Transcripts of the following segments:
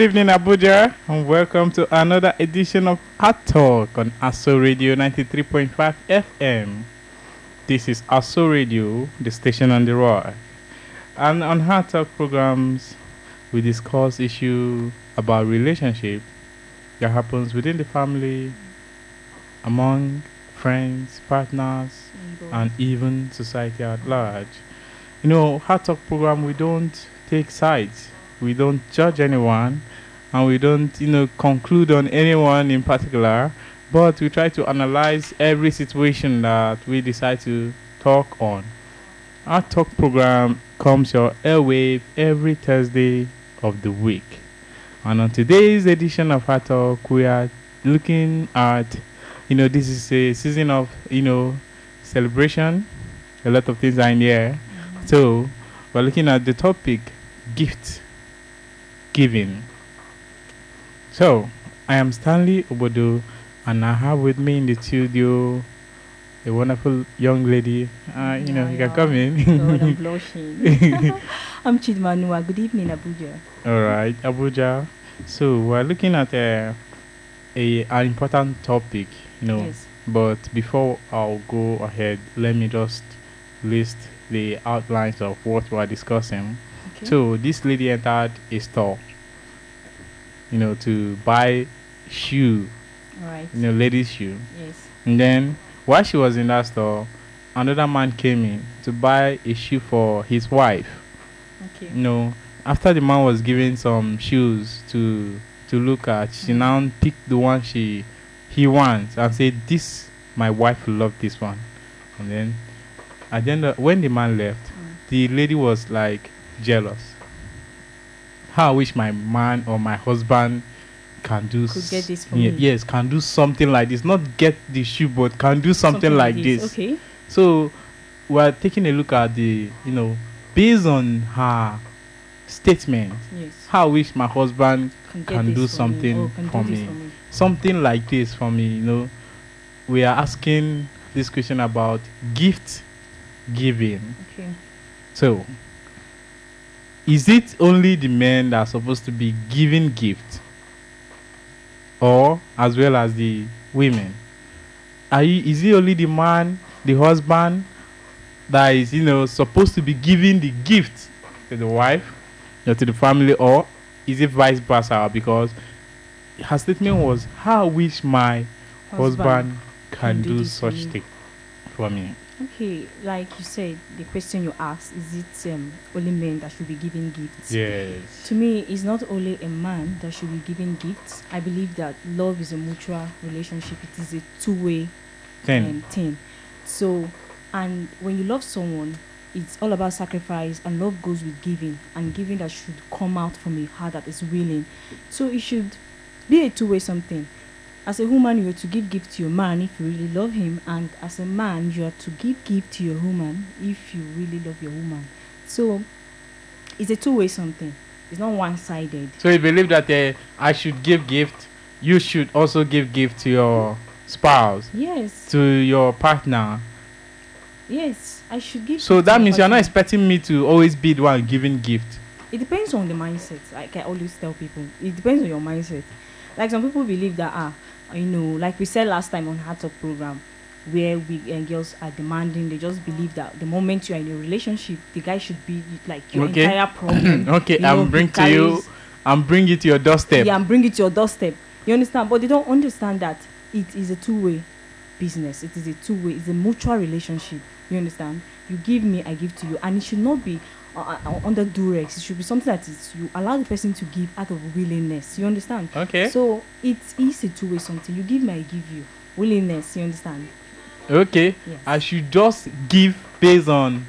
good evening, Abuja, and welcome to another edition of Heart Talk on ASO Radio 93.5 FM. This is ASO Radio, the station on the rock. And on Heart Talk programs, we discuss issue about relationship that happens within the family, among friends, partners, and even society at large. You know, Heart Talk program, we don't take sides we don't judge anyone and we don't you know conclude on anyone in particular but we try to analyze every situation that we decide to talk on. Our talk program comes your airwave every thursday of the week. And on today's edition of our talk we are looking at you know this is a season of you know celebration. A lot of things are in the air. Mm-hmm. So we're looking at the topic gift giving. So, I am Stanley Obodo, and I have with me in the studio a wonderful young lady. Uh, you know, you can come in. God, I'm blushing. I'm Chidmanua. Good evening, Abuja. All right, Abuja. So we're looking at a, a an important topic, you know. Yes. But before I'll go ahead, let me just list the outlines of what we're discussing. Okay. So this lady entered a store, you know, to buy shoe, Right. you know, ladies' shoe. Yes. And then while she was in that store, another man came in to buy a shoe for his wife. Okay. You know, after the man was given some shoes to to look at, she now picked the one she he wants and said, "This my wife will love this one." And then at the end, when the man left, Mm. the lady was like jealous. How I wish my man or my husband can do Could s- get this for ye- me. yes can do something like this not get the shoe but can do something, like, this. Okay. so we're taking a look at the you know based on her statement Yes. how I wish my husband Can, can do this me. something Oh, can for do me. for me. something like this for me you know we are asking this question about gift giving Okay. so is it only the men that are supposed to be giving gift? Or as well as the women? Are you is it only the man the husband that is you know supposed to be giving the gift to the wife or to the family? Or is it vice versa? Because her statement was how I wish my husband, can, do, such thing for me Okay. Like you said, the question you asked is it um, only men that should be giving gifts? yes To me, it's not only a man that should be giving gifts. I believe that love is a mutual relationship. It is a two-way then um, thing. So, and when you love someone, it's all about sacrifice, and love goes with giving, and giving that should come out from a heart that is willing. So it should be a two-way something. As a woman, you are to give gift to your man if you really love him, and as a man, you are to give gift to your woman if you really love your woman. So it's a two-way something. It's not one-sided. So you believe that uh, I should give gift, you should also give gift to your spouse, Yes, to your partner. yes, I should give. So that means you're not expecting me to always be the one giving gift. It depends on the mindset. Like I always tell people, it depends on your mindset. Like some people believe that ah, you know, like we said last time on Heart Talk program, where we and girls are demanding, they just believe that the moment you are in a relationship, the guy should be like your Okay. entire problem. okay, You know, I'm bring to you, I'm bring it to your doorstep. Yeah, and bring it to your doorstep. You understand? But they don't understand that it is a two-way business. It is a two-way. It's a mutual relationship. You understand? You give me, I give to you, and it should not be uh, uh, under duress. It should be something that is you allow the person to give out of willingness. You understand? Okay. So it is a two-way something. You give me, I give you. Willingness. You understand? okay. Yes. I should just give based on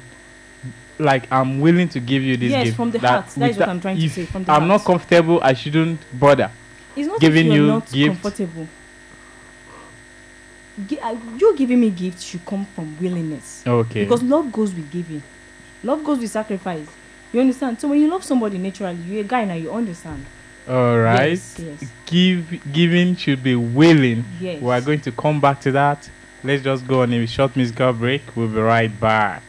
like I'm willing to give you this Yes, gift. from the heart. That is what I'm trying to say, from the I'm not comfortable, I shouldn't bother. It's not giving you not gift. comfortable. Gi- uh, you giving me gifts should come from willingness. Okay. Because love goes with giving. Love goes with sacrifice. You understand? So when you love somebody naturally, you're a guy now, you understand. All right. Yes, yes. Give giving should be willing. Yes. We are going to come back to that. Let's just go on a short musical break. We'll be right back.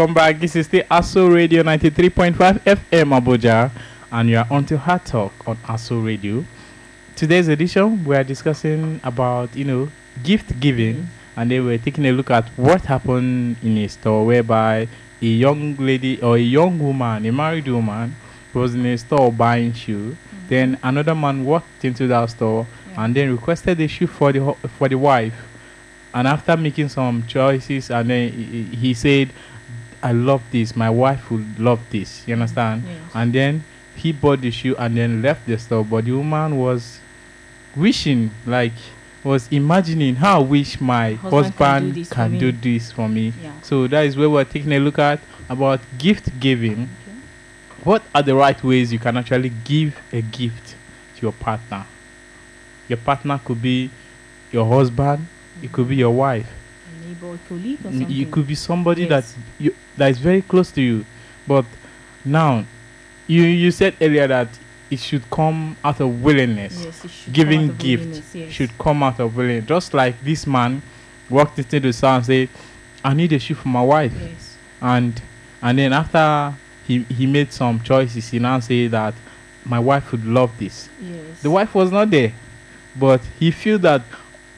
Welcome back. This is the ASO Radio 93.5 FM Abuja, and you are on to Hard Talk on ASO Radio. Today's edition, we are discussing about, you know, gift giving, and then we're taking a look at what happened in a store whereby a young lady or a young woman, a married woman, was in a store buying shoe. Mm-hmm. Then another man walked into that store Yeah. and then requested a shoe for the hu- for the wife. And after making some choices, and then he, he- he said, "I love this. My wife would love this." You understand? Yes. And then he bought the shoe and then left the store. But the woman was wishing, like, was imagining how I wish my Husband husband, can do this for can me." do this for me. Yeah. So that is where we're taking a look at about gift giving. Okay. What are the right ways you can actually give a gift to your partner? Your partner could be your husband, it could be your wife, neighbor, colleague, or something. it could be somebody Yes. that you that is very close to you. But now, you you said earlier that it should come out of willingness. Yes, it should Giving come out of gift willingness, yes. Should come out of willingness. Just like this man walked into the store and said, "I need a shoe for my wife." Yes. and and then after he he made some choices he now said that my wife would love this Yes. the wife was not there but he feel that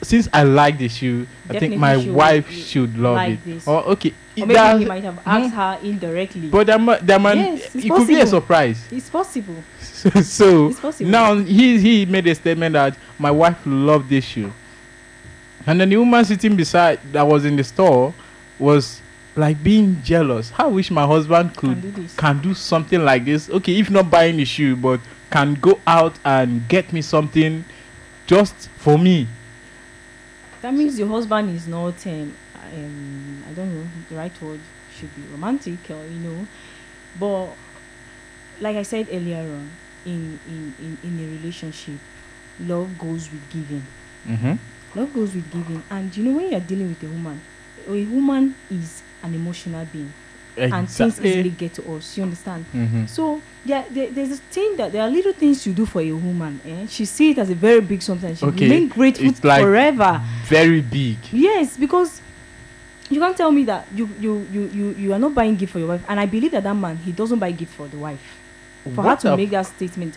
since i like the shoe i think my she would wife should love like it. this. or okay Or maybe he might have hmm? asked her indirectly. but there, mu- there man, Yes, it it's could be a surprise. It's possible. so, so It's possible. now he he made a statement that my wife loved this shoe. And then the woman sitting beside that was in the store was like being jealous. I wish my husband could Can do can do something like this. Okay if not buying the shoe but can go out and get me something just for me That means your husband is not um, um I don't know the right word should be romantic or you know, but like I said earlier on, in in in, in a relationship, love goes with giving. mm-hmm. Love goes with giving, and you know when you're dealing with a woman, a woman is an emotional being, and things easily get to us. You understand? mm-hmm. So yeah, there, there's a thing that there are little things you do for a woman. Eh? She see it as a very big something. She Okay, remain grateful it's like- forever. very big Yes, because you can't tell me that you you you you you are not buying gift for your wife, and I believe that that man he doesn't buy gift for the wife. For her to make that statement,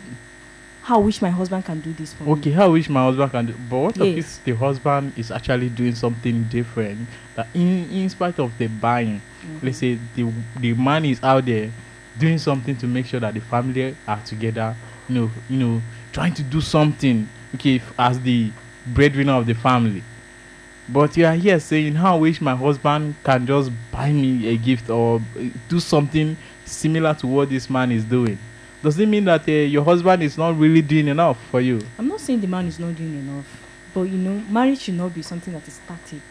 how I wish my husband can do this for okay me. Okay, how I wish my husband can do but what Yes. if the husband is actually doing something different that in in spite of the buying Mhm. let's say the the man is out there doing something to make sure that the family are together you know you know trying to do something okay f- as the breadwinner of the family but you are here saying how I wish my husband can just buy me a gift or uh, do something similar to what this man is doing does it mean that uh, your husband is not really doing enough for you I'm not saying the man is not doing enough, but you know, marriage should not be something that is static.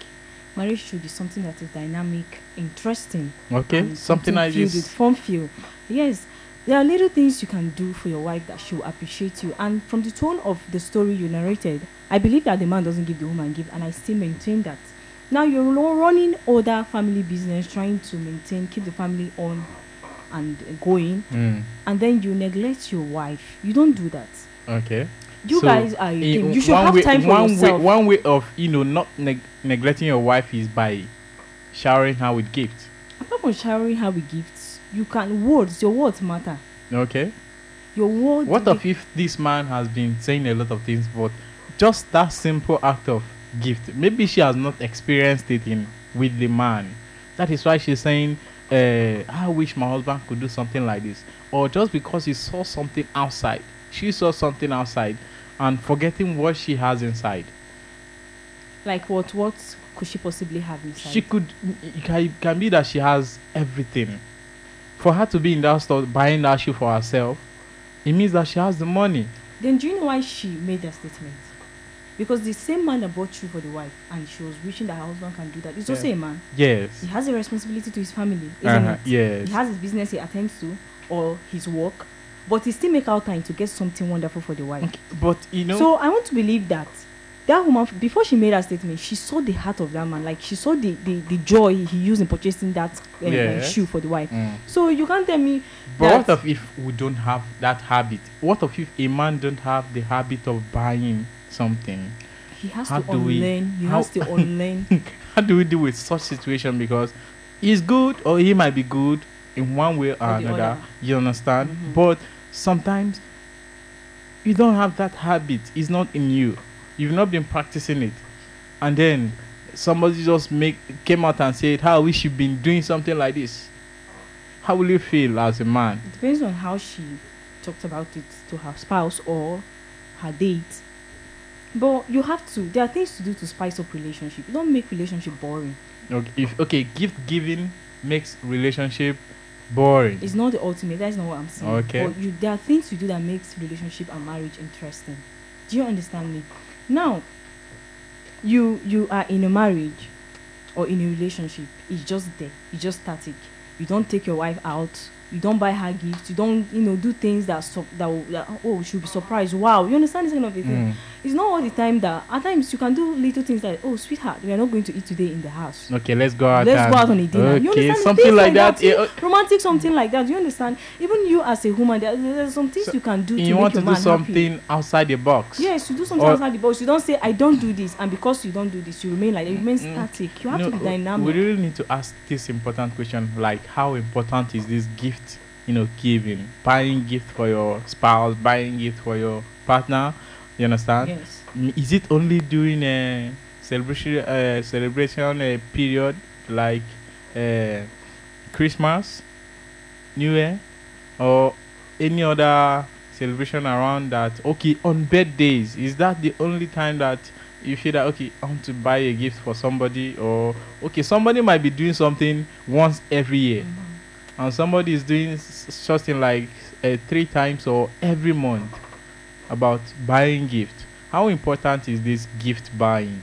Marriage should be something that is dynamic, interesting. okay and something like filled with this fun feel. Yes, there are little things you can do for your wife that she will appreciate you. And from the tone of the story you narrated, I believe that the man doesn't give the woman give, and I still maintain that. Now you're running other family business, trying to maintain, keep the family on and going, Mm, and then you neglect your wife. You don't do that. okay You So, guys are. You should have way, time for one yourself. Way, one way of you know not neg- neglecting your wife is by showering her with gifts. Apart from showering her with gifts, you can words. Your words matter. Okay. Your words. What of if this man has been saying a lot of things, but just that simple act of gift, maybe she has not experienced it in with the man. That is why she's saying, uh, "I wish my husband could do something like this," or just because he saw something outside, she saw something outside, and forgetting what she has inside. like what? What could she possibly have inside? She could. It can, it can be that she has everything. For her to be in that store buying that shoe for herself, it means that she has the money. Then do you know why she made that statement? Because the same man that bought shoe for the wife and she was wishing that her husband can do that. It's also a man. Yes. He has a responsibility to his family, isn't Uh-huh, it? Yes. He has his business he attends to or his work, but he still make out time to get something wonderful for the wife. Okay, But you know. So I want to believe that that woman before she made that statement, she saw the heart of that man. Like she saw the the, the joy he used in purchasing that uh, Yes. shoe for the wife. Mm. So you can't tell me But that what of if we don't have that habit? What of if a man don't have the habit of buying something? he has how to do we- unlearn. He how- has to unlearn. How do we deal with such situation? Because he's good or he might be good in one way or, Or another. other. You understand? Mhm. But sometimes you don't have that habit. It's not in you. You've not been practicing it, and then somebody just make came out and said, "How I wish you've been doing something like this." How will you feel as a man? It depends on how she talked about it to her spouse or her date. But you have to. There are things to do to spice up relationship. You don't make relationship boring. Okay, if okay, gift giving makes relationship boring. It's not the ultimate. That's not what I'm saying. Okay. But you, there are things you do that makes relationship and marriage interesting. Do you understand me? Now, you you are in a marriage or in a relationship. It's just there. It's just static. You don't take your wife out. You don't buy her gifts. You don't you know do things that so, that, will, that oh she'll be surprised. Wow, you understand this kind of a thing. Mm. It's not all the time that at times you can do little things like oh sweetheart we are not going to eat today in the house. Okay, let's go out. Let's go out on a dinner. You Okay, understand? something like that. you- yeah, uh, romantic something like that. You understand? Even you as a woman, there, there's some things So, you can do to you want to do something happy. outside the box. Yes, you do something Or- outside the box. You don't say I don't do this, and because you don't do this, you remain like that. You remain Mm, static. You have No, to be uh, dynamic. We really need to ask this important question, like how important is this gift, you know, giving, buying gift for your spouse, buying gift for your partner. You understand? yes. Mm, Is it only during a celebration, uh, celebration uh, period like uh, Christmas, New Year, or any other celebration around that? Okay, on birthdays, is that the only time that you feel that okay, I want to buy a gift for somebody, or okay, somebody might be doing something once every year, Mhm. And somebody is doing something like uh, three times or every month about buying gift. How important is this gift buying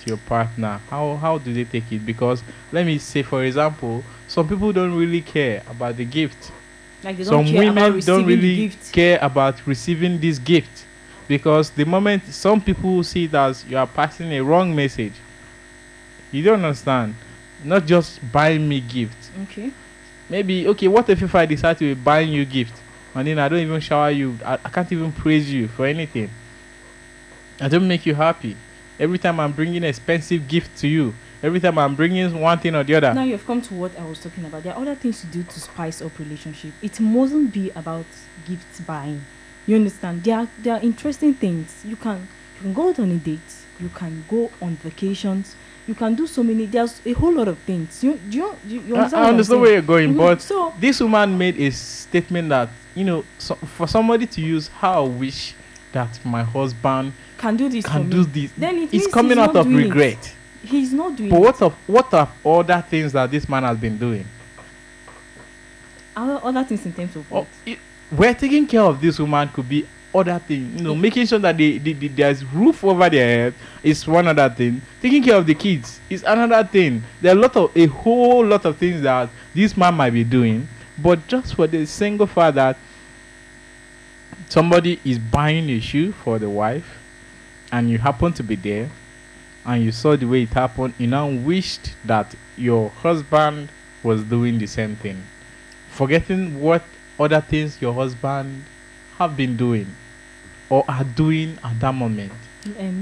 to your partner? How how do they take it? Because let me say, for example, some people don't really care about the gift. Like they don't Some care women don't really care about receiving this gift because the moment some people see as you are passing a wrong message. You don't understand. Not just buying me gift. Okay. Maybe okay. What if if I decide to be buying you gift and then I don't even shower you? I, I can't even praise you for anything. I don't make you happy. Every time I'm bringing expensive gift to you, every time I'm bringing one thing or the other. Now you've come to what I was talking about. There are other things to do to spice up relationship. It mustn't be about gift buying. You understand? There are there are interesting things. You can you can go out on a date. You can go on vacations. You can do so many. There's a whole lot of things. You do you, you, you I, understand? I I'm understand where you're going, Mhm. but so this woman made a statement that you know so for somebody to use how I wish that my husband can do this can do this. Then it it's coming out of doing it. regret. He's not doing. But what of what of other things that this man has been doing? other, other things in terms of Oh, it, we're taking care of this woman could be other thing. You know, making sure that they, they, they- there's roof over their head is one other thing. Taking care of the kids is another thing. There are a lot of a whole lot of things that this man might be doing, but just for the single fact that somebody is buying a shoe for the wife, and you happen to be there, and you saw the way it happened, you now wished that your husband was doing the same thing, forgetting what other things your husband have been doing or are doing at that moment.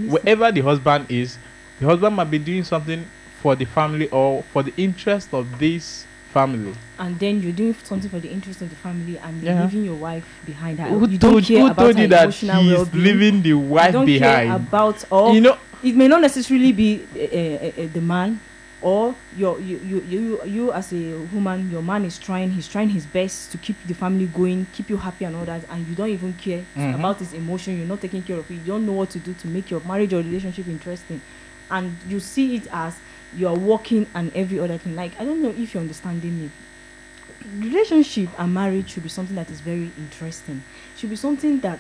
Wherever the husband is, the husband might be doing something for the family or for the interest of this family. and then you're doing something for the interest of the family and Yeah. leaving your wife behind her. Who you told, care who told you that emotional he's well-being. leaving the you wife don't behind? care about or you know, it may not necessarily be uh, uh, uh, the man or your you, you you you as a woman your man is trying he's trying his best to keep the family going keep you happy and all that and you don't even care Mhm. about his emotion you're not taking care of it you don't know what to do to make your marriage or relationship interesting and you see it as you're working and every other thing. Like i don't know if you're understanding me. Relationship and marriage should be something that is very interesting. Should be something that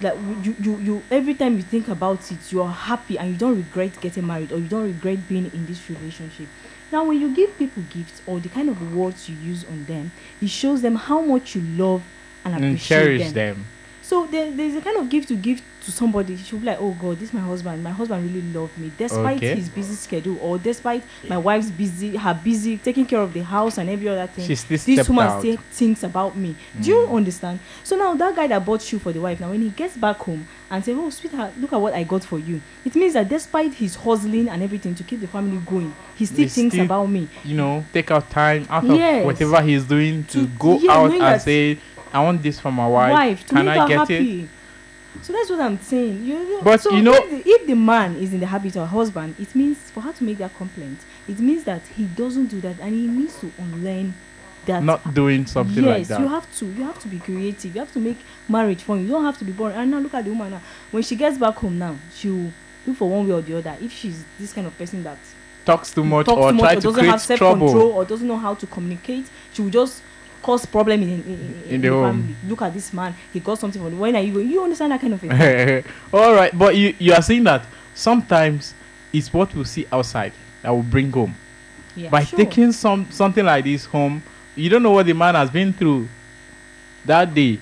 that you, you you every time you think about it you're happy and you don't regret getting married or you don't regret being in this relationship now when you give people gifts or the kind of words you use on them it shows them how much you love and and appreciate cherish them. them. so there, there's a kind of gift to give to somebody she'll be like oh god this is my husband my husband really loved me despite Okay. his busy schedule or despite my wife's busy her busy taking care of the house and every other thing this woman out. still thinks about me do you mm. understand so now that guy that bought shoe for the wife now when he gets back home and say oh sweetheart look at what i got for you it means that despite his hustling and everything to keep the family going he still They thinks still- about me you know, take out time out of Yes. whatever he's doing to, To- go yeah, out and say, I want this for my wife. wife Can I get it? So that's what I'm saying. You, you, But so you know- if the, if the man is in the habit of a husband, it means for her to make that complaint, it means that he doesn't do that and he needs to unlearn that. Not doing something yes, like that. Yes, you have to. You have to be creative. You have to make marriage fun. You don't have to be boring. And now look at the woman now. When she gets back home now, she'll look for one way or the other. If she's this kind of person that Talks too much talks or too try much or doesn't have self-control trouble. or doesn't know how to communicate, she will just cause problem in, in, in, In the home. family. Look at this man; he got something for you. When are you going? You understand that kind of thing? All right, but you you are saying that sometimes it's what we see outside that will bring home. yeah, By sure. taking some something like this home, you don't know what the man has been through that day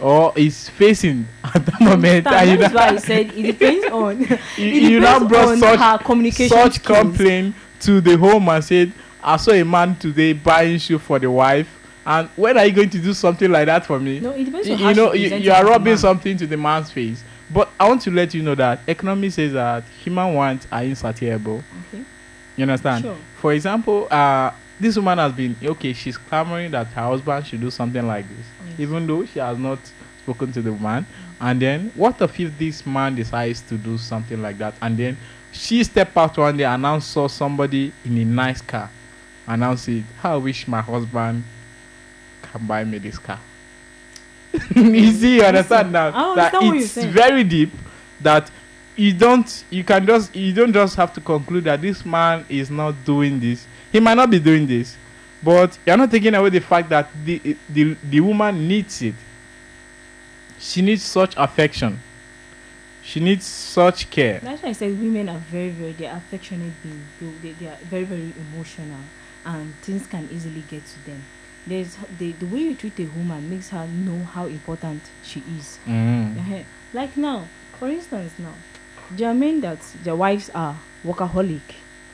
or is facing at that moment. That, and you that is why I said it depends on. you, it you now brought such communication such complaint to the home and said, I saw a man today buying shoe for the wife. And when are you going to do something like that for me? No, it depends you, you know, you, you are rubbing something to the man's face. But I want to let you know that economy says that human wants are insatiable. Okay. You understand? Sure. For example, uh, this woman has been okay. She's clamoring that her husband should do something like this, Yes. even though she has not spoken to the man. And then, what if this man decides to do something like that, and then she step out one day and now saw somebody in a nice car, and now "How I wish my husband can buy me this car." you see, you understand now I that understand it's very deep. That you don't, you can just, you don't just have to conclude that this man is not doing this. He might not be doing this, but you're not taking away the fact that the the the woman needs it. She needs such affection. She needs such care. That's why I said women are very, very they are affectionate beings. They, they, they are very, very emotional, and things can easily get to them. There's the the way you treat a woman makes her know how important she is. Mm. Like now, for instance, now there are men that their wives are workaholic,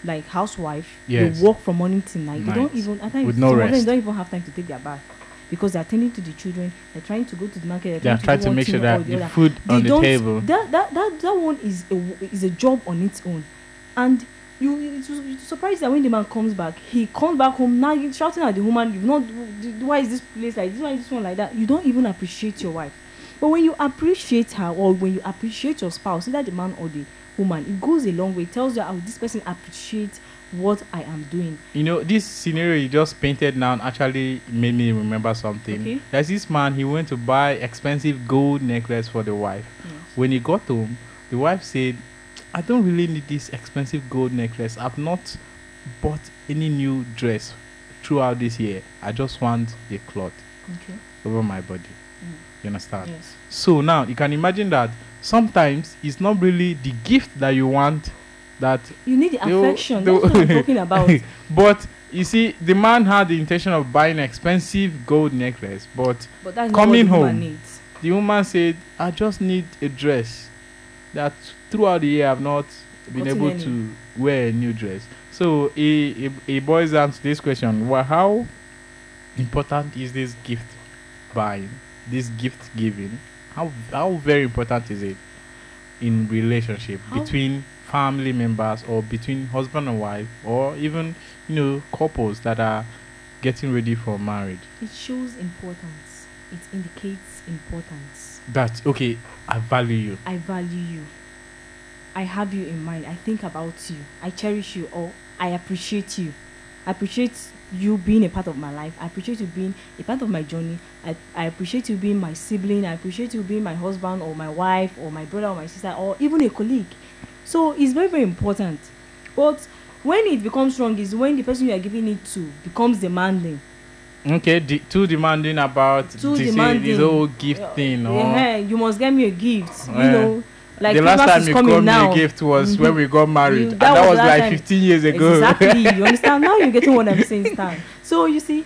like housewife. Yes. They work from morning till night. They don't even at times With no some of them don't even have time to take their bath because they're attending to the children. They're trying to go to the market. They are They're trying to make sure that the the food They on the table. That that that that one is a is a job on its own, and you you su- you surprised that when the man comes back, he comes back home now he's shouting at the woman. You've not why is this place like this? Why is this one like that? You don't even appreciate your wife. But when you appreciate her or when you appreciate your spouse, either the man or the woman, it goes a long way. It tells you how this person appreciates what I am doing. You know, this scenario you just painted now actually made me remember something. Okay. There's this man, he went to buy expensive gold necklace for the wife. When he got home, the wife said, I don't really need this expensive gold necklace. I've not bought any new dress throughout this year. I just want a cloth Okay. over my body. Mm. You understand? Yes. So now you can imagine that sometimes it's not really the gift that you want that You need the affection. That's what I'm talking about. but you see the man had the intention of buying expensive gold necklace but But Coming not what the woman home. the woman said i just need a dress that throughout the year i've not been able to wear a new dress. So it, it boils down to this question well how important is this gift buying? This gift giving? How how very important is it in relationship How- between family members or between husband and wife or even you know couples that are getting ready for marriage? It shows importance. It indicates importance. that okay i value you I value you. I have you in mind. I think about you. I cherish you or I appreciate you. I appreciate you being a part of my life. I appreciate you being a part of my journey. I, I appreciate you being my sibling. I appreciate you being my husband or my wife or my brother or my sister or even a colleague. So it's very, very important. But when it becomes wrong is when the person you are giving it to becomes demanding. Okay de- too demanding about Too this, demanding. this whole gift thing or Yeah, you must get me a gift. You Eh. know, like the last time you got now. me a gift was Mhm. when we got married You- and that that was was like time. 15 years ago Exactly. you understand? Now you're getting what I'm saying, Stan. So you see,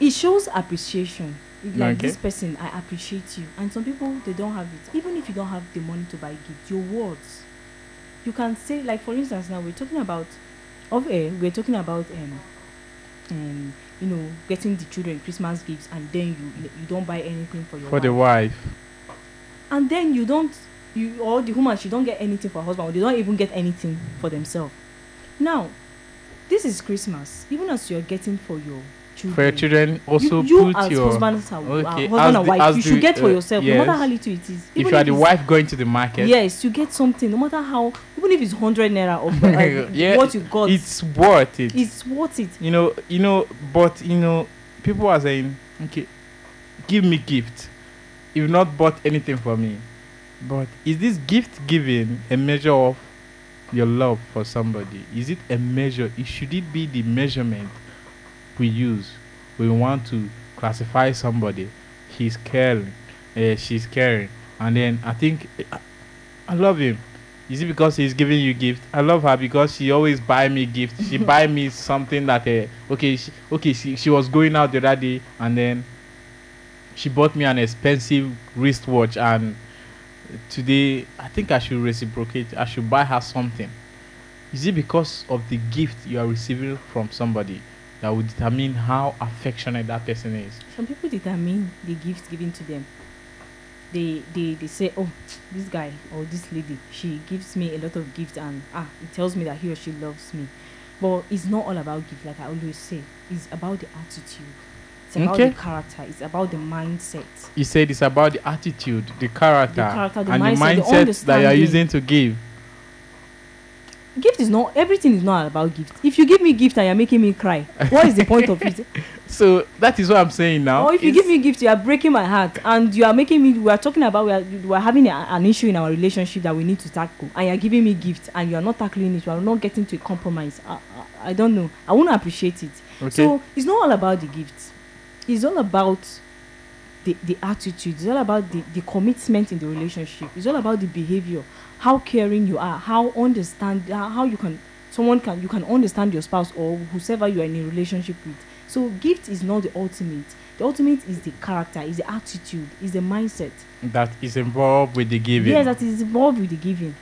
it shows appreciation like Okay. this person i appreciate you and some people they don't have it even if you don't have the money to buy gift your words you can say like for instance now we're talking about of air we're talking about um um you know getting the children christmas gifts and then you you don't buy anything for your For the wife. wife. and then you don't you or the woman she don't get anything for her husband or they don't even get anything for themselves now this is christmas even as you're getting for your children For your children, also you, you put as your. husband, and, Okay, husband as and the- wife you the, should get for uh, yourself no matter how little it is If Even you are the wife going to the market, yes you get something no matter how even if it's 100 naira of uh, Yeah, what you got it's worth it. it's worth it you know, you know, but you know, people are saying, okay, give me gift. You've not bought anything for me, but is this gift giving a measure of your love for somebody? Is it a measure? It should it be the measurement we use? We want to classify somebody. He's caring, uh, she's caring, and then I think I, love him. Is it because he's giving you gift? I love her because she always buy me gift. She buy me something that uh, okay, she, okay, she, she was going out the other day and then she bought me an expensive wristwatch and today I think I should reciprocate. I should buy her something. Is it because of the gift you are receiving from somebody that will determine how affectionate that person is? some people determine the gifts given to them. They they they say oh this guy or this lady she gives me a lot of gifts and ah it tells me that he or she loves me. But it's not all about gift like i always say. It's about the attitude. It's about Okay. the character. It's about the mindset. You said it's about the attitude, the character, character, the and mindset, the the mindset that you are using to give. Gift is not everything is not about gift. If you give me gift and you're making me cry what is the point of it? So that is what I'm saying now. or if you give me gift you are breaking my heart and you are making me we are talking about we are, we are having a, an issue in our relationship that we need to tackle and you are giving me gift and you are not tackling it you are not getting to a compromise. I, I, I don't know. I won't appreciate it. Okay. so it's not all about the gift. It's all about the the attitude. It's all about the the commitment in the relationship. It's all about the behavior how caring you are how understand how, how you can someone can you can understand your spouse or whoever you are in a relationship with so gift is not the ultimate the ultimate is the character is the attitude is the mindset that is involved with the giving. yes that is involved with the giving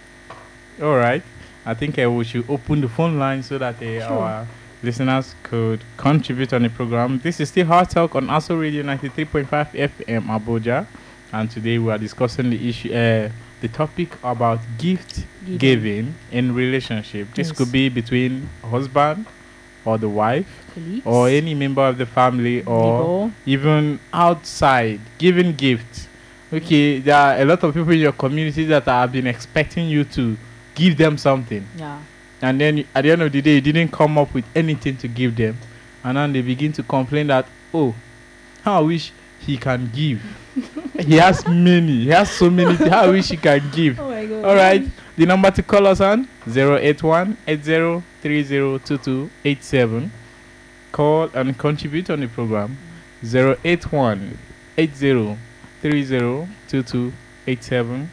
All right. I think uh, we should open the phone line so that uh, Sure. our listeners could contribute on the program. This is still Hard Talk on ASO Radio 93.5 FM Abuja. And today we are discussing the issue, uh, the topic about gift Giving. giving in relationship. This Yes. could be between husband or the wife colleagues or any member of the family or neighbor. even outside giving gifts okay there are a lot of people in your community that have been expecting you to give them something yeah and then at the end of the day you didn't come up with anything to give them and then they begin to complain that oh how i wish he can give he has many. He has so many how i wish he can give. Oh my god. All right. The number to call us on 081 80302287 call and contribute on the program 081 80302287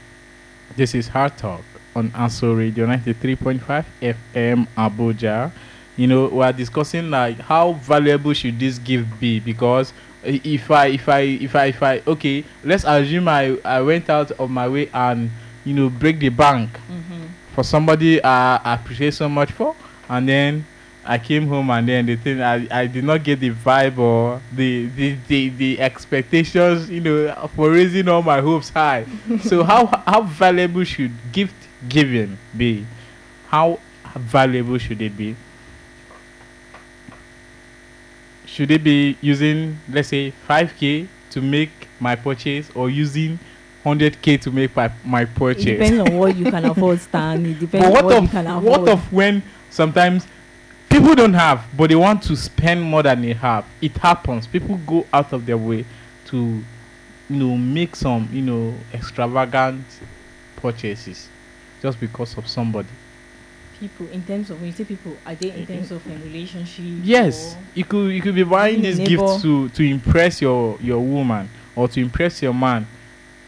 this is hard talk on aso radio 93.5 fm abuja. You know we are discussing like how valuable should this gift be? Because if i if i if i if i okay let's assume i i went out of my way and you know break the bank mm-hmm. for somebody I I appreciate so much for, and then I came home and then the thing I, I did not get the vibe or the the, the the expectations you know for raising all my hopes high. so how how valuable should gift giving be? How valuable should it be? Should it be using let's say five k to make my purchase or using hundred k to make my my it purchase? depends on what you can afford stan it depends but on what what you can afford. what of when sometimes people don't have but they want to spend more than they have? It happens. People go out of their way to you know make some you know extravagant purchases just because of somebody people in terms of when you say people are they in eh, terms eh. of a relationship yes you could you could be buying this neighbor. gift to to impress your your woman or to impress your man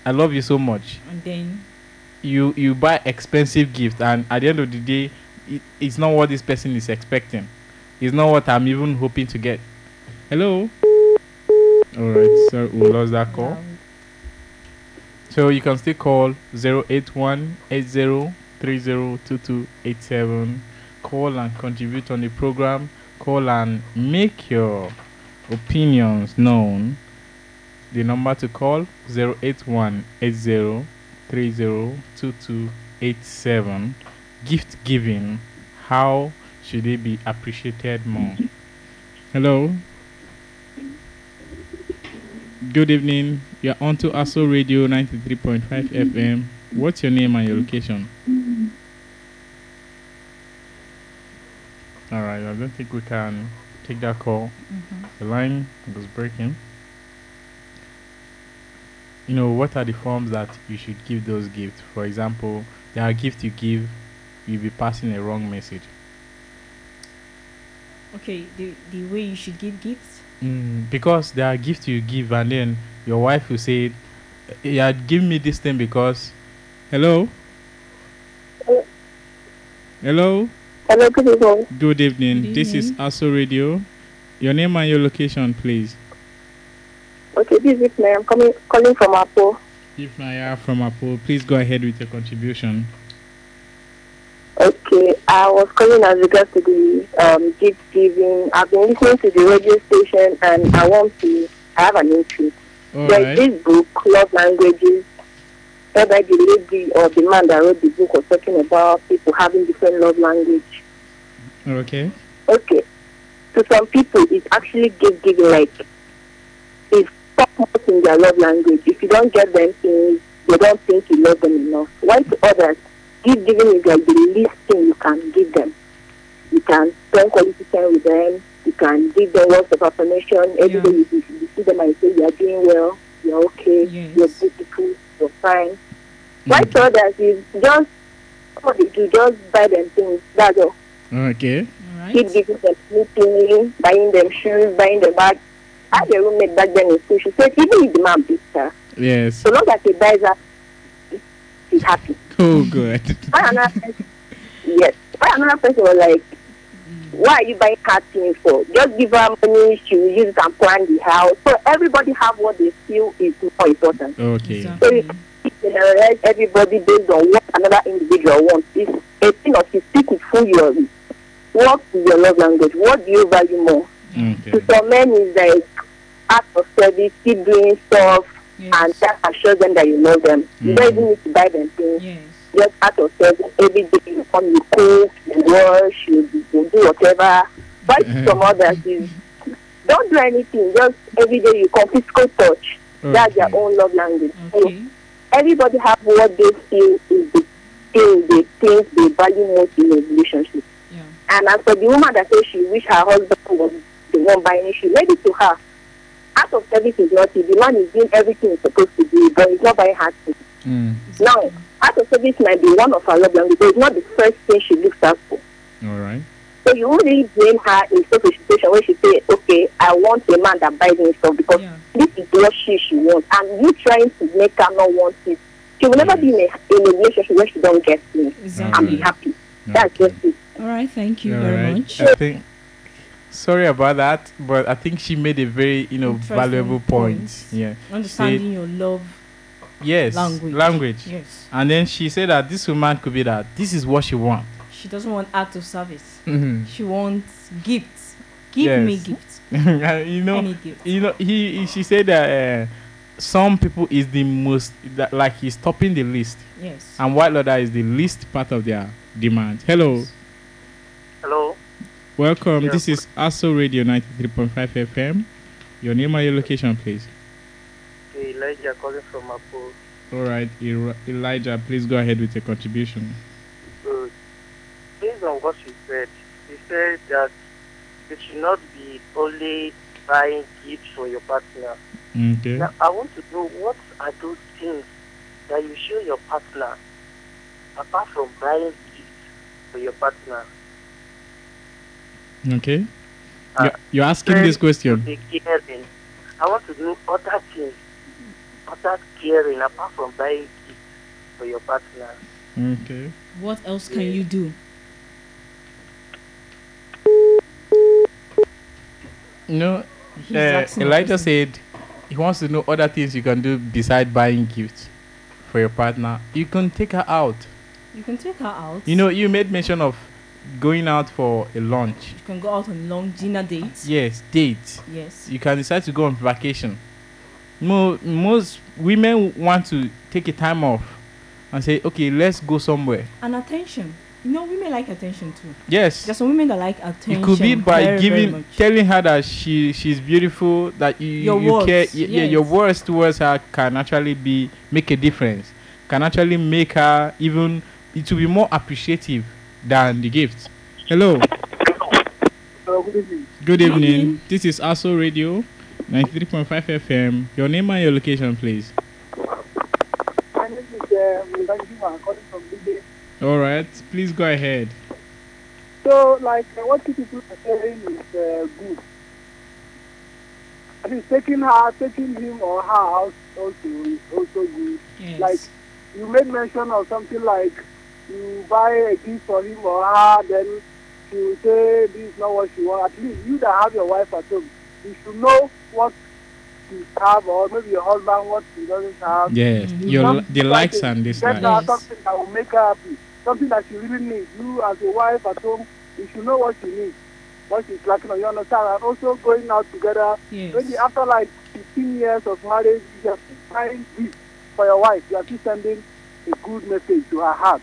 i love you so much and then you you buy expensive gift and at the end of the day it, it's not what this person is expecting it's not what i'm even hoping to get hello All right, so we lost that call. Yeah. So you can still call 081 80302287. Call and contribute on the program. Call and make your opinions known. The number to call 081 80302287. Gift giving. How should it be appreciated more? Hello. Good evening. You're on to ASO Radio 93.5 FM. What's your name and your location? All right, I don't think we can take that call. Mhm. The line was breaking. You know, what are the forms that you should give those gifts? For example, there are gifts you give, you'll be passing a wrong message. Okay, the the way you should give gifts. Mm, because there are gifts you give, and then your wife will say, "Yeah, give me this thing because." Hello. Hello. Hello, good evening. Good evening. Good This is. ASO Radio. Your name and your location, please. Okay, this is me. I'm coming calling from Apo. If Naya from Apo, please go ahead with your contribution. Okay, I was calling as regards to the um, gift giving. I've been listening to the radio station and I want to I have an interest. All There's right. this book, Love Languages, whereby the lady or the man that wrote the book was talking about people having different love language. Okay. Okay. To some people, it's actually gift giving, like, it's topmost in their love language. If you don't get them things, they don't think you love them enough. While to others, gift giving is like the least thing you can give them. You can spend quality time with them. You can give them words of affirmation. Every Yeah. day you, you, you see them and you say, you're doing well, you're okay, Yes. you're beautiful, you're fine. While Mm. to others is just what they do, just buy them things. That's all Okay. All keep right. giving them sleeping, buying them shoes, buying them bags. I had a roommate back then in school. She said even if the man beats her, Yes. so long as he buys her, she's happy. Oh, good. Why another person? Yes. Why another person was like, why are you buying her things for? Just give her money, she will use it and plan the house. So everybody have what they feel is more important. Okay. Exactly. you generalize everybody based on what another individual wants. It's a thing of you speak with who you are. What is your love language? What do you value more? Okay. To some men, it's like act of service, keep doing stuff, and Yes. that assures them that you know them. You don't even need to buy them things. Yes. Just act of service. Every day you come, you cook, you wash, you, you do whatever. But to mm-hmm. some others, is don't do anything. Just every day you come, physical touch. That's their Okay. own love language. So Okay. Everybody have what they feel is the thing they think they value most in a relationship. Yeah. And as for the woman that says she wish her husband was the one buying it, she read it to her. Act of service is not. The man is doing everything he's supposed to do, but he's not buying her things. Mm. Now, act of service might be one of her love languages, but it's not the first thing she looks out for. All right. So you won't really blame her in such a situation where she say, okay, I want a man that buys me stuff because Yeah. this is what she, she wants. And you trying to make her not want it. She will never be in a, in a relationship where she don't get things and be Exactly. happy. That's Okay. just it. All right. Thank you All very right. much. I think. Sorry about that, but I think she made a very, you know, valuable point. point. Yeah. Understanding your love. Yes. Language. Language. Yes. And then she said that this woman could be that this is what she wants. She doesn't want act of service. Mm-hmm. She wants gifts. Give me gifts. you know, Any gift. you know, he, he she said that uh, some people is the most that like he's topping the list, Yes. and while other is the least part of their demand. Hello, Hello. welcome. Yeah. This is ASO Radio ninety three point five FM. Your name and your location, please. Elijah calling from Apo. All right, Elijah, please go ahead with your contribution. So, based on what she said, she said that you should not be only buying gifts for your partner. Okay. Now, I want to know what are those things that you show your partner apart from buying gifts for your partner. Okay. Uh, You're, you're asking this To question. be caring. I want to know other things, other caring apart from buying gifts for your partner. Okay. What else can you do? No, He's uh, Elijah said he wants to know other things you can do beside buying gifts for your partner, you can take her out. You can take her out. You know, you made mention of going out for a lunch. you can go out on long dinner dates. Yes, date. Yes. You can decide to go on vacation. Mo- most women want to take a time off and say, okay, let's go somewhere. And attention. You know, women like attention too. Yes. There's some women that like attention. it could be by very, very giving much. telling her that she she's beautiful that you Your you care words, y- yeah your words towards her can actually be make a difference can actually make her even it will be more appreciative than the gift hello Uh, good evening. good evening evening. this is aso radio 93.5 fm your name and your location please My name is uh, Mulanjima. I'm calling from Bide. All right please go ahead So, like, uh, what you people are saying is uh, good. I think taking her, taking him or her out also is also good. Yes. Like, you made mention of something like you buy a gift for him or her, then she will say this is not what she wants. At least you that have your wife at home, you should know what she have or maybe your husband what he doesn't have. yes Mhm. your Some the likes and dislikes Yes. something that will make her happy, something that she really needs. You as a wife at home, you should know what she needs, what she's lacking. on. You understand? And also going out together. yes. Maybe after like 15 years of marriage, you are still buying gifts for your wife. You are still sending a good message to her heart.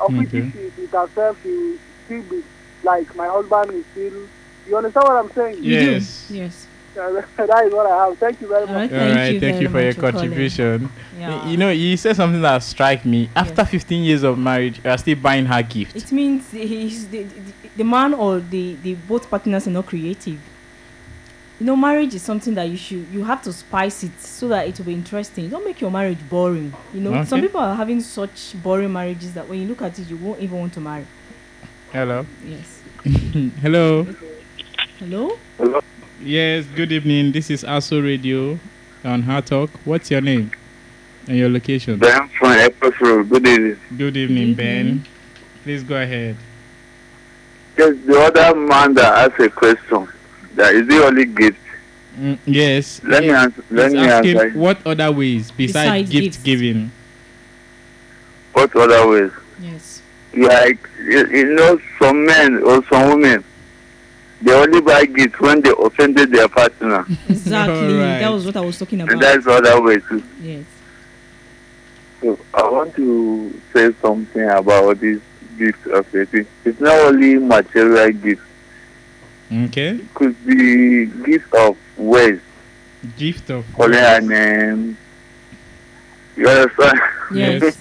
Of which if she is with herself, she will still be like my husband is still. You understand what I'm saying? You yes Yes. That is what I have. Thank you very much. right. all Thank right you thank you for your much for calling. contribution Yeah. You know, you said something that struck me. After Yes. 15 years of marriage, you are still buying her gift. It means he's the, the, the man or the, the both partners are not creative. You know, marriage is something that you should you have to spice it so that it will be interesting. Don't make your marriage boring. You know, some people are having such boring marriages that when you look at it, you won't even want to marry. Hello. Yes. Hello. Hello. Hello. Yes. Good evening. This is ASO Radio on Heart Talk. What's your name and your location? Ben from Airport Road. Good evening. Good evening, Good Ben. Please go ahead. Yes, the other man that asked a question. That is the only gift. Mm, yes. Let me yes. answer. Let He's me asking answer. what other ways besides, Besides gift gifts. giving? What other ways? Yes. Like you, you know, some men or some women, they only buy gifts when they offended their partner, Exactly. Alright. That was what I was talking about. and about. that's other way too. Yes. So I want to say something about this gift of a thing. It's not only material gift. Okay. It could be gift of words, Gift of. calling her name. You understand? Yes.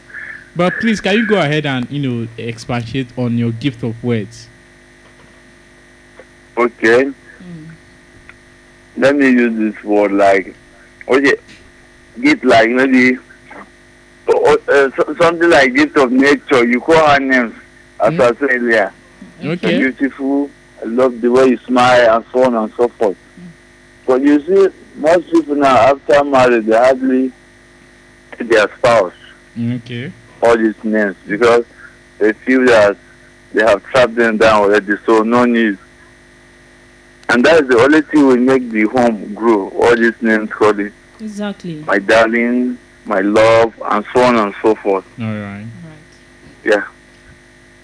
But please, can you go ahead and you know expatiate on your gift of words? Okay. Mm. let me use this word like okay gift like maybe uh, uh, something like gift of nature you call her names as Mm. i said earlier Okay. Beautiful i love the way you smile and so on and so forth but you see most people now after marriage they hardly their spouse Okay. all these names because they feel that they have trapped them down already so no need and that's the only thing will make the home grow all these names call it Exactly. my darling, my love, and so on and so forth. All right. Right. Yeah.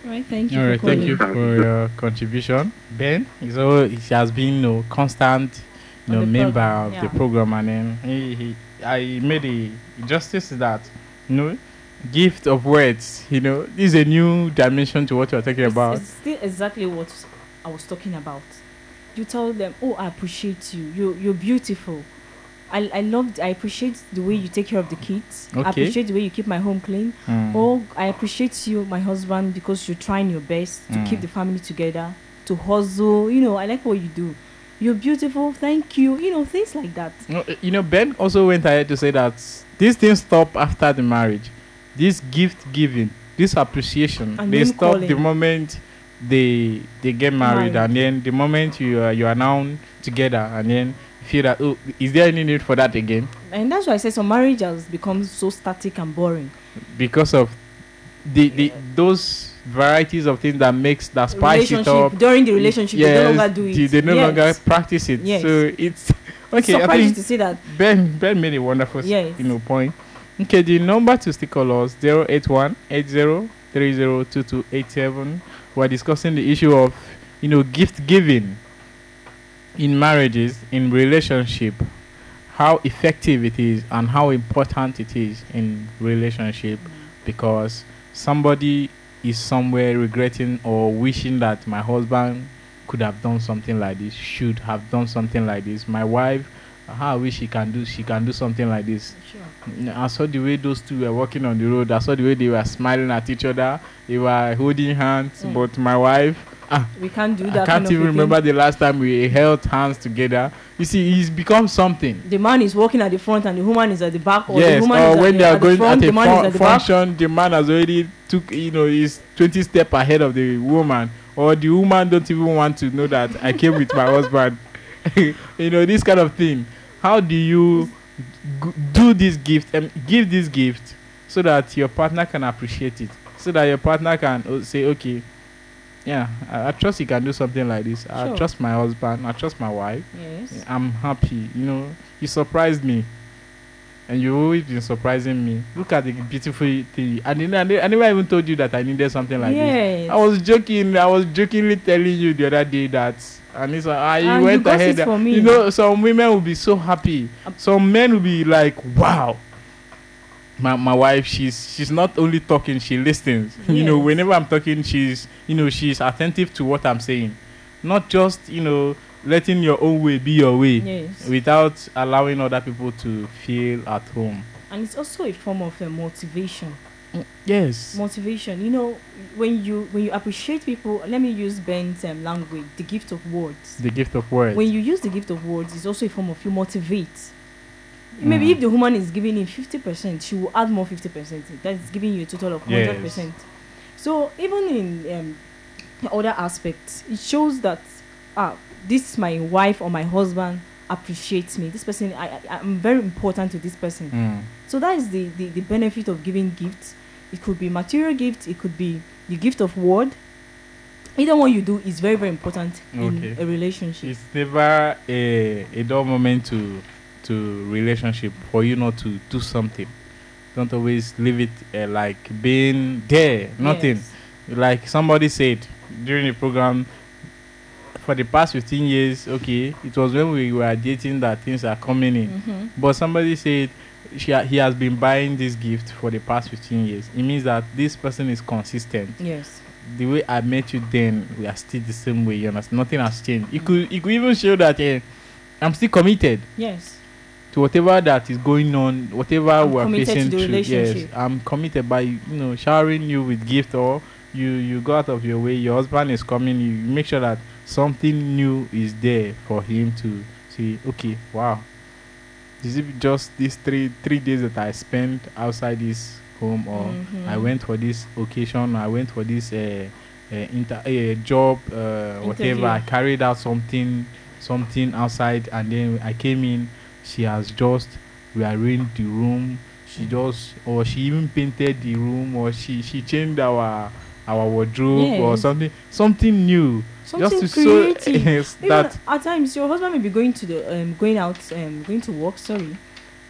All right. Thank you All for right. Thank you for your contribution, Ben. So he has been you know, constant, you know, member program, of yeah. the program, and then he, he I made a justice to that. You know, gift of words. You know, this is a new dimension to what you're talking It's- about. It's still exactly what I was talking about. You tell them, "Oh, I appreciate you. You you're beautiful. I I love. I appreciate the way you take care of the kids. I appreciate the way you keep my home clean. Mm. Oh, I appreciate you, my husband, because you're trying your best to Mm. keep the family together, to hustle. You know, I like what you do. You're beautiful. Thank you. You know, things like that. No, uh, you know, Ben also went ahead to say that these things stop after the marriage. This gift giving, this appreciation, And they stop the moment they they get married, Married. and then the moment you are you are now together, and then you feel that oh, is there any need for that again? And that's why I say some marriage has become so static and boring. Because of the the those varieties of things that makes that spice it up. during the relationship, they no longer do it. They, they no Yes. longer practice it. Yes. So it's Okay, I surprised you think to see that. Ben Ben made a wonderful Yes. you know point. Okay, the number to still call us 081 80302287. We're discussing the issue of you know gift giving in marriages, in relationship, how effective it is and how important it is in relationship because somebody is somewhere regretting or wishing that my husband could have done something like this, should have done something like this. My wife, how I wish she can do she can do something like this. Sure. I saw the way those two were walking on the road. I saw the way they were smiling at each other. They were holding hands. Mm. But my wife, ah, We can't do that. I can't even remember the last time we held hands together. You see, he's become something. The man is walking at the front and the woman is at the back, or the yes, woman or when the, they are at the going front, at the a man fun- is at the back. function, the man has already took, you know, is 20 step ahead of the woman, or the woman don't even want to know that I came with my husband. you know, this kind of thing. How do you do this gift and give this gift so that your partner can appreciate it, so that your partner can uh, say, okay. Yeah, I, I trust you can do something like this. I trust my husband. I trust my wife. Yes. I'm happy. You know, you surprised me, and you've always been surprising me. Look at the beautiful thing. I didn't. I, ne- I never even told you that I needed something like this. yes. I was joking. I was jokingly telling you the other day that, and it's like, ah, you And you went got ahead. for me. You know, some women will be so happy. Um, Some men will be like, wow. My, my wife she's she's not only talking she listens you know whenever i'm talking she's you know she's attentive to what i'm saying not just you know letting your own way be your way Yes. without allowing other people to feel at home. and it's also a form of uh, motivation. Yes. Motivation. You know, when you when you appreciate people, let me use Ben's um, language, the gift of words. The gift of words. When you use the gift of words, it's also a form of you motivate. Maybe Mm. if the woman is giving you fifty percent, she will add more fifty percent. That's giving you a total of Yes. hundred percent. So even in um, other aspects, it shows that ah, this my wife or my husband appreciates me. This person, I, I I'm very important to this person. Mm. So that is the, the the benefit of giving gifts. It could be material gifts. It could be the gift of word. Either one you do is very very important in Okay. a relationship. It's never a, a dull moment to to relationship for you not to do something. Don't always leave it uh, like being there, nothing. Yes. Like somebody said during the program, for the past 15 years, okay, it was when we were dating that things are coming in. Mhm. But somebody said she ha- he has been buying this gift for the past 15 years. It means that this person is consistent. Yes. The way I met you then, we are still the same way. You understand? Nothing has changed. It could, it could even show that eh, I'm still committed Yes. to whatever that is going on, whatever I'm we're facing the through. Yes. I'm committed by you know showering you with gift or you you go out of your way. Your husband is coming. You make sure that something new is there for him to see. Okay, wow. Is it just these three three days that I spent outside this home, or Mhm. I went for this occasion, I went for this uh, uh, inter uh, job, uh, whatever. I carried out something something outside, and then I came in. She has just rearranged the room. She just, or she even painted the room, or she she changed our our wardrobe or something something new. Something just to show creative. yes, Even that at times your husband may be going to the um going out um going to work. Sorry,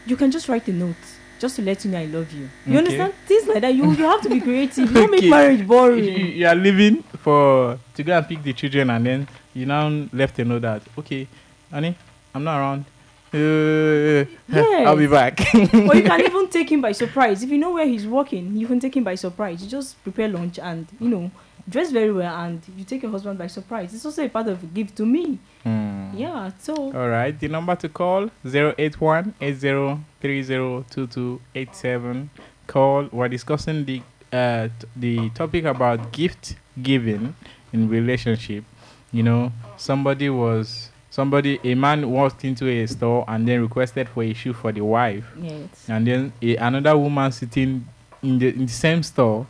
you can just write a note just to let you know I love you. You Okay. understand things like that. You you have to be creative. You don't make marriage boring. you are leaving for to go and pick the children, and then you now left a note that okay, honey, I'm not around. Uh, I'll be back. or you can even take him by surprise. If you know where he's working, you can take him by surprise. You just prepare lunch and you know dress very well, and you take your husband by surprise. It's also a part of a gift to me. Hmm. Yeah. So All right. The number to call 081 80302287. Call. We're discussing the uh t- the topic about gift giving in relationship. You know, somebody was somebody a man walked into a store and then requested for a shoe for the wife, yes. and then a, another woman sitting in the in the same store,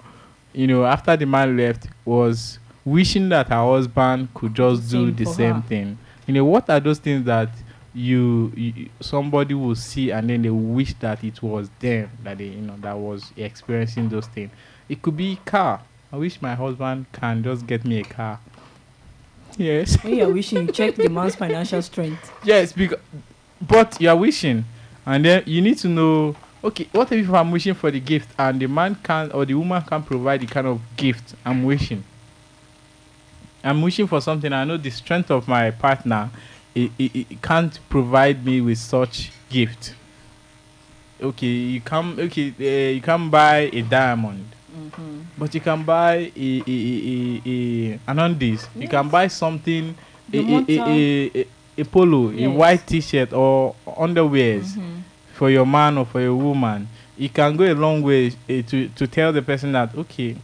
you know, after the man left was wishing that her husband could just do Same the same her. thing. You know, what are those things that you, you somebody will see and then they wish that it was them that they you know that was experiencing those things. It could be car. I wish my husband can just get me a car. Yes. When you are wishing, you check the man's financial strength. yes, because but you are wishing, and then you need to know. Okay, what if I'm wishing for the gift and the man can or the woman can provide the kind of gift I'm wishing? I'm wishing for something. I know the strength of my partner, it, it, it can't provide me with such gift. Okay, you come. Okay, uh, you can buy a diamond, Mm-hmm. but you can buy a a a, a, a an undies. You can buy something a a, a, a, a, polo, a white T-shirt or underwears Mhm. For your man or for your woman. It can go a long way uh, to to tell the person that okay,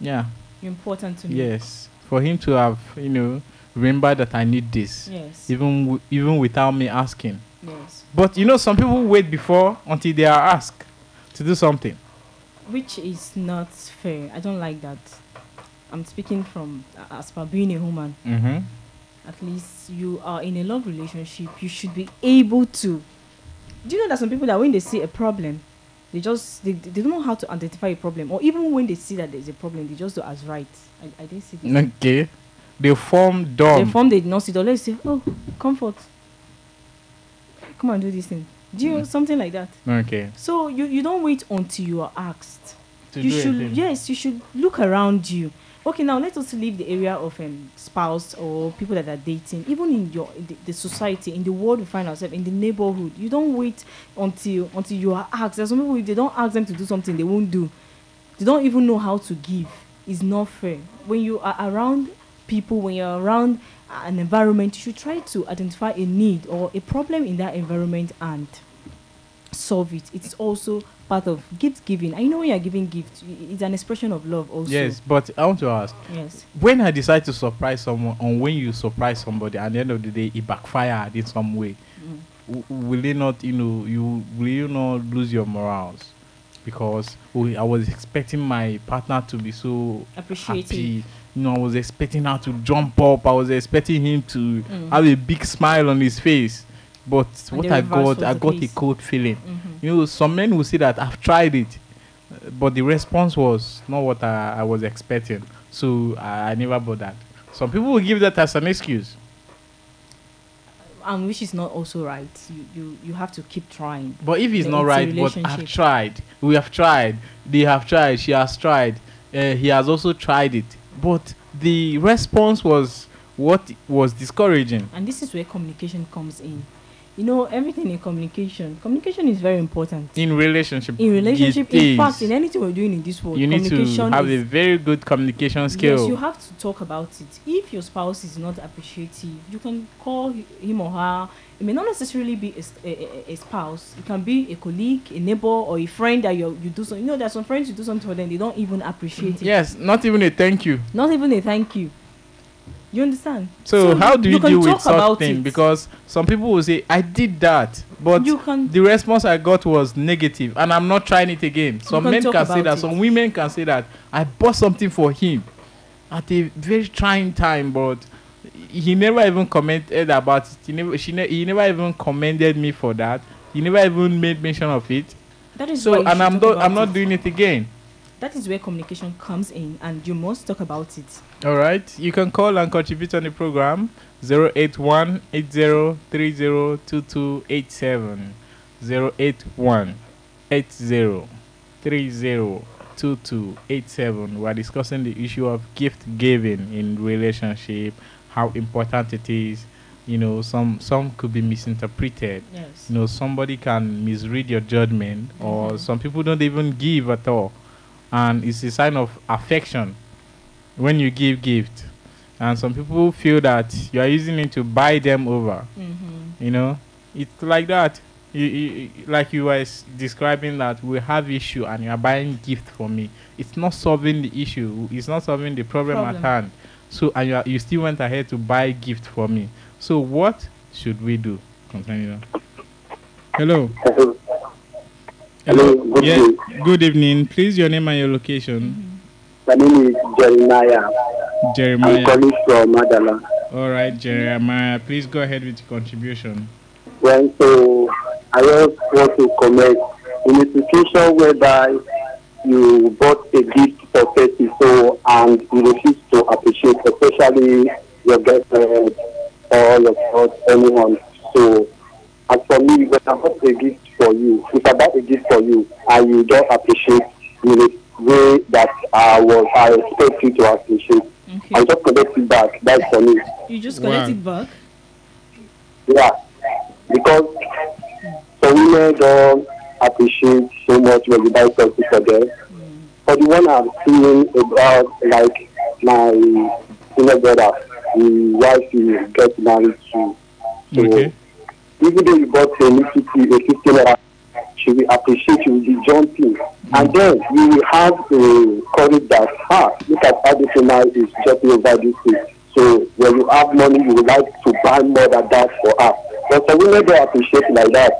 yeah, You're important to me. yes, for him to have you know remember that I need this, Yes. even w- even without me asking. Yes. But you know, some people wait before until they are asked to do something. Which is not fair. I don't like that. I'm speaking from uh, as per being a woman. Mm-hmm. At least you are in a love relationship. You should be able to. Do you know that some people that when they see a problem, they just they, they don't know how to identify a problem, or even when they see that there's a problem, they just do as right. I, I didn't see this. Okay, they form dumb. They form they did not see. Let's say, oh, comfort. Come and do this thing. Do you Mm. something like that? okay, So you you don't wait until you are asked. to you do should anything. yes you should look around you okay now let us leave the area of um, spouse or people that are dating even in your in the, the society in the world we find ourselves in the neighborhood. You don't wait until until you are asked. There's some people if they don't ask them to do something they won't do. They don't even know how to give. It's not fair. When you are around people when you're around an environment you should try to identify a need or a problem in that environment and solve it. It is also part of gift giving. And you know when you're giving gifts. It's an expression of love also. Yes, but I want to ask. Yes. When I decide to surprise someone, or when you surprise somebody, at the end of the day, it backfired in some way. Mm. w- will it not you know you will you not lose your morals? Because oh, i was expecting my partner to be so Appreciative. happy. You know i was expecting her to jump up. I was expecting him to Mm. have a big smile on his face but And what i got i got a cold feeling. Mhm. you know some men will say that i've tried it. Uh, but the response was not what i, I was expecting. So I, I never bothered. Some people will give that as an excuse. And which is not also right. You you you have to keep trying. But if it's not right, but I've tried, we have tried, they have tried, she has tried, uh, he has also tried it. But the response was what was discouraging. and this is where communication comes in you know everything in communication communication is very important In relationship, in relationship in fact in anything we're doing in this world you need to have is a very good communication skill. Yes, you have to talk about it. If your spouse is not appreciative, you can call him or her. It may not necessarily be a spouse. It can be a colleague, a neighbor, or a friend that you you do something. You know, there's some friends you do something for them, they don't even appreciate it. yes, not even a thank you. Not even a thank you. You understand? So, how do you, can deal with such thing? it. Because some people will say, "I did that," but you the response I got was negative, and I'm not trying it again. Some can men can say that. it. Some women can say that. I bought something for him at a very trying time, but he never even commented about it. He never, she ne- he never even commended me for that. He never even made mention of it. that is So, and I'm not, I'm not doing it again. That is where communication comes in, and you must talk about it. All right, you can call and contribute on the program 081 80302287 081 80302287 we're discussing the issue of gift giving in relationship how important it is you know some some could be misinterpreted Yes. you know somebody can misread your judgment or Mhm. some people don't even give at all and it's a sign of affection when you give gift. And some people feel that you are using it to buy them over. Mm-hmm. you know it's like that. You, you, like you were describing that we have issue and you are buying gift for me. It's not solving the issue. It's not solving the problem, Problem. at hand. So and you, are, you still went ahead to buy gift for me. So what should we do? Concerning that hello. Hello. Hello Hello, good yeah day. good evening please your name and your location My name is Jeremiah. Jeremiah. I'm calling from Madalla. all right jeremiah please go ahead with your contribution Well, so I just want to comment in a situation whereby you bought a gift for 30 so and you refuse to appreciate, especially your girlfriend or your spouse, anyone. So as for me, when I bought a gift for you, if I buy a gift for you and you don't appreciate in a way that I was I expect you to appreciate, Okay. I just collect it back. That's for me. You just collect Wow. it back. Yeah, because some women don't appreciate so much when you buy something for them. But the one I'm seeing about, like my senior brother, the wife he get married to. So Okay. Even though you bought a fifty, a fifty naira, she will appreciate you will be jumping. And then you will have a courage that, ah, look at how this is jumping over this thing. So when you have money, you would like to buy more than that for her. But some women don't appreciate like that.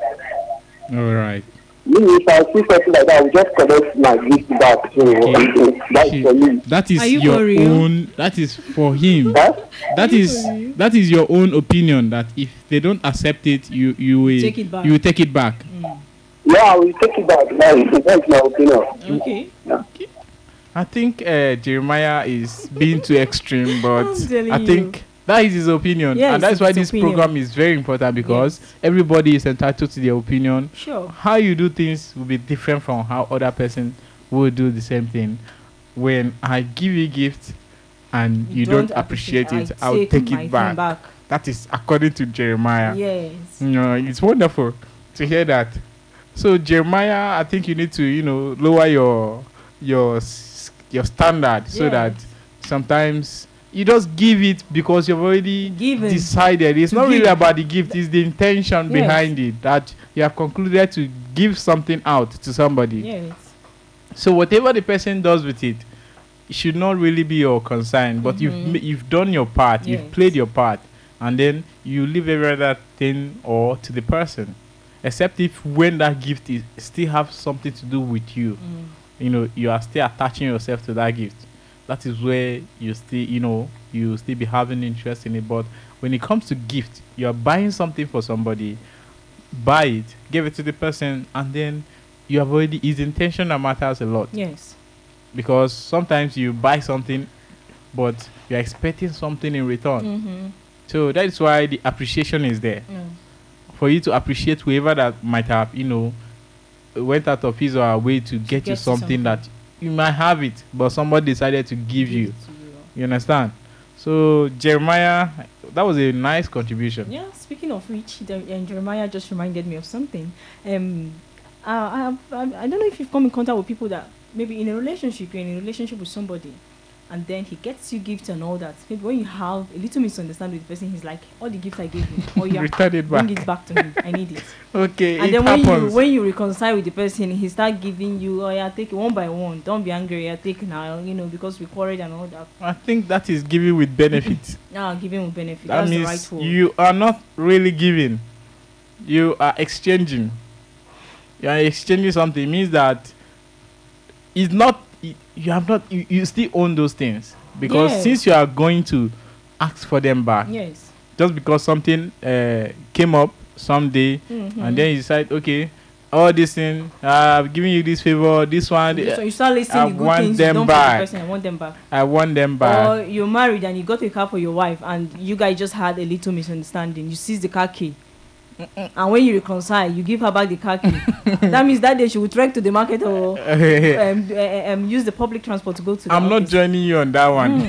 All right. Me, if I see something like that, I will just collect my gift back. So Okay. that's She- for me. That is you your real? own. That is for him. Huh? That Are you is for real? that is your own opinion. That if they don't accept it, you you will Take it back. You will take it back. Yeah, I will take it back. That's, that's my opinion. Okay. Okay. I think uh, Jeremiah is being too extreme, but I think that is his opinion, Yes, and that's why this opinion. program is very important because Yes. everybody is entitled to their opinion. Sure. How you do things will be different from how other person will do the same thing. When I give you a gift and you, don't, appreciate, it, I I'll take my it thing back. That is according to Jeremiah. Yes. No, it's wonderful to hear that. So Jeremiah, I think you need to, you know, lower your your your standard so that sometimes you just give it because you've already Given. decided. It's To not really about the gift; it's the intention Yes. behind it that you have concluded to give something out to somebody. Yes. So whatever the person does with it, it should not really be your concern. But you've Mhm. you've done your part, you've played your part, and then you leave every other thing or to the person, except if when that gift is still have something to do with you, Mm. you know, you are still attaching yourself to that gift. That is where you still, you know, you still be having interest in it. But when it comes to gift, you are buying something for somebody, buy it, give it to the person, and then you have already his intention that matters a lot Yes. because sometimes you buy something but you're expecting something in return Mm-hmm. so that is why the appreciation is there for you to appreciate whoever that might have you know went out of his or her way to get, get you you something, something. that you might have it but somebody decided to give you. You. Understand? So jeremiah that was a nice contribution. Yeah, speaking of which, and Jeremiah just reminded me of something. Um, I, I, I don't know if you've come in contact with people that maybe in a relationship, you're in a relationship with somebody, and then he gets you gifts and all that. Maybe when you have a little misunderstanding with the person, he's like, "All the gifts I gave you, oh you return it bring back it back to me. I need it." okay and it then when you when you reconcile with the person, he start giving you, "Oh yeah, take it one by one. Don't be angry. I take now. You know because we quarreled and all that. i think that is giving with benefit Now ah, giving with benefit. that That's the means right you are not really giving you are exchanging you are exchanging something It means that it's not you have not you, you still own those things because Yes. since you are going to ask for them back yes. just because something uh, came up someday Mhm. and then you decide okay all this thing uh, i've given you this favor this one So you start listing I the good things them you done back. the person. I want them back. i want them back Or you're married and you got a car for your wife, and you guys just had a little misunderstanding. You seize the car key, and when you reconcile, you give her back the car key. that means that day she will trek to the market or um, uh, um, use the public transport to go to. The i'm not joining you on that one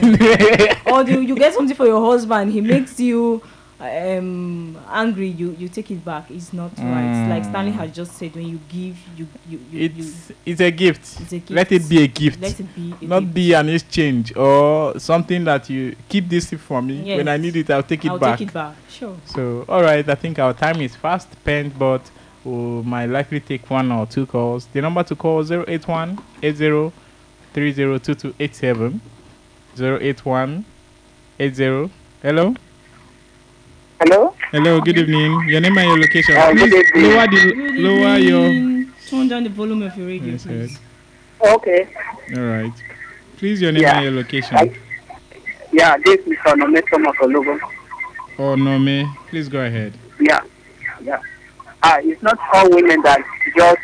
or do you get something for your husband? He makes you um angry you you take it back. It's not right. Like stanley has just said when you give you you you, you it's it's a gift. it's a gift. Let it be a gift. let it be a not gift. be an exchange or something that you keep this for me. When i need it i'll take it I'll back. take it back. Sure. So all right i think our time is fast spent but we might likely take one or two calls. The number to call 081 80 302287 081 80 hello Hello? hello good evening your name and your location Uh, good please evening. lower the Good lower your turn down the volume of your radio Yes, please Okay. all right please your name Yeah. and your location I- Yeah, this is Onome Tomokologo. oh no me please go ahead Yeah. Yeah. Ah, it's not all women that just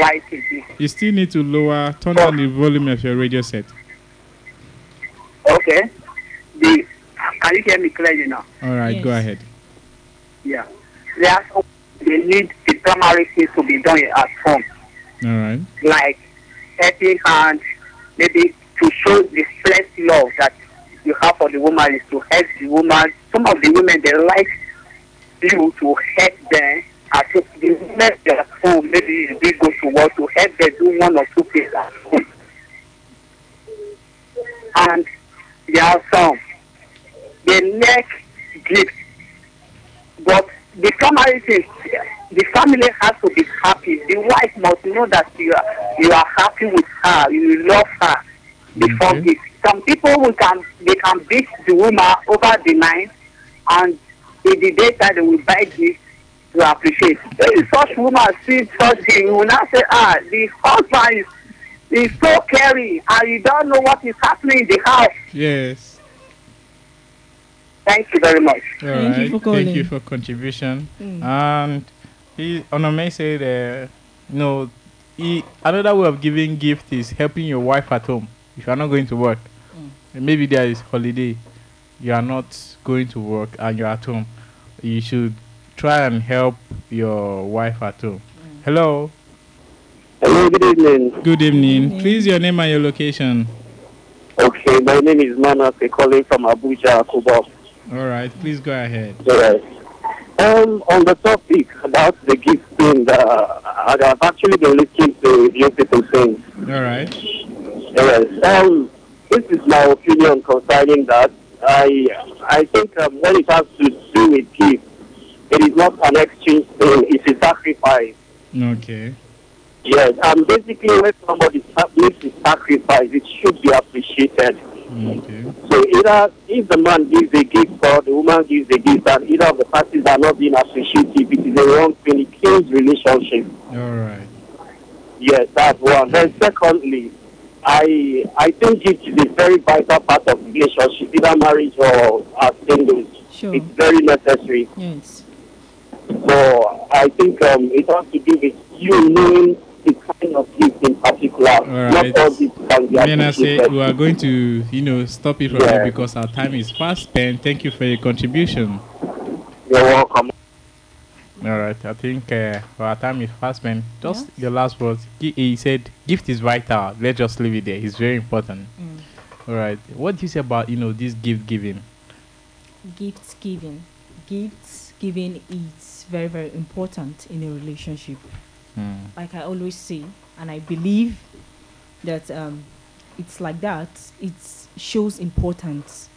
like it. You still need to lower, turn down the volume of your radio set. Okay. The can you hear me clearly now? All right, go ahead. Yeah. There are they need the primary things to be done at home, All right. like helping hand, maybe to show the first love that you have for the woman is to help the woman. Some of the women they like you to help them. I think the women they are at home, maybe they go to work to help them do one or two things at home. And there are some they like gift, but the primary thing, the family has to be happy. The wife must know that you are you are happy with her, you love her before Okay. gift. Some people who can they can beat the woman over the night, and in the daytime they will buy gifts to appreciate. If such woman see such thing, you will not say, ah, the husband is is so caring, and you don't know what is happening in the house. Yes. Thank you very much. All Thank you for calling. Thank you for contribution. Mm. And he Onome said, uh, you know, he, another way of giving gift is helping your wife at home. If you are not going to work, Mm. maybe there is holiday, you are not going to work and you're at home, you should try and help your wife at home. Mm. Hello. Hello, good evening. Good evening. evening. Please your name and your location. Okay, my name is Manas. I'm calling from Abuja, Kubwa. All right. Please go ahead. All right. Um, on the topic about the gift thing, uh, I have actually been listening to you people saying. All right. All right. Um, this is my opinion concerning that. I I think um, when it has to do with gift, it is not an exchange thing. It's a sacrifice. Okay. Yes. And basically, when somebody makes a sacrifice, it should be appreciated. Okay. So either if the man gives a gift or the woman gives a gift, and either of the parties are not being appreciative, it is a wrong thing. It kills relationship. All right. Yes, that's one. Then secondly, I I think it is a very vital part of relationship, either marriage or as singles. Sure. It's very necessary. Yes. So I think um, it has to do with you knowing the kind of gift in particular. All right. Not all gifts can be Me and I say we are going to, you know, stop it from Yeah. because our time is fast spent. Thank you for your contribution. You're welcome. All right, I think uh, our time is fast spent. Just Yeah. the last words. He, he said, "Gift is vital. Let's just leave it there. It's very important." Mm. All right. What do you say about you know this gift giving? Gifts giving. Gifts giving is very, very important in a relationship. Hmm. Like I always say, and I believe that um, it's like that. It shows importance.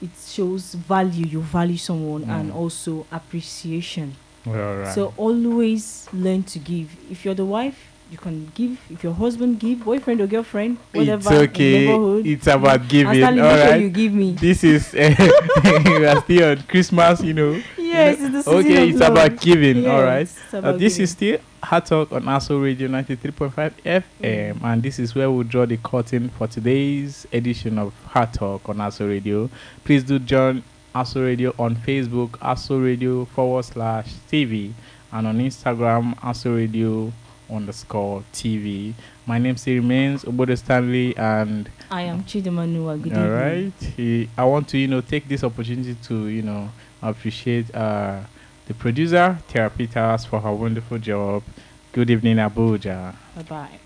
It shows value. You value someone, and Mm. also appreciation. All right. So always learn to give. If you're the wife, you can give. If your husband give, boyfriend or girlfriend, whatever. it's okay. It's about giving. all right All make sure you give me. This is uh, we are still on Christmas, you know. Yes, it's the season Okay, it's love. about giving. All right. Yes, Uh, this giving. is still Heart Talk on ASO Radio 93.5 FM, and this is where we draw the curtain for today's edition of Heart Talk on ASO Radio. Please do join ASO Radio on Facebook, ASO Radio forward slash TV, and on Instagram, ASO Radio underscore TV. My name still remains Obode Stanley, and I am Chidimanua. Good All right, I want to you know take this opportunity to you know appreciate uh, the producer Therapy Peters for her wonderful job. Good evening, Abuja. Bye bye.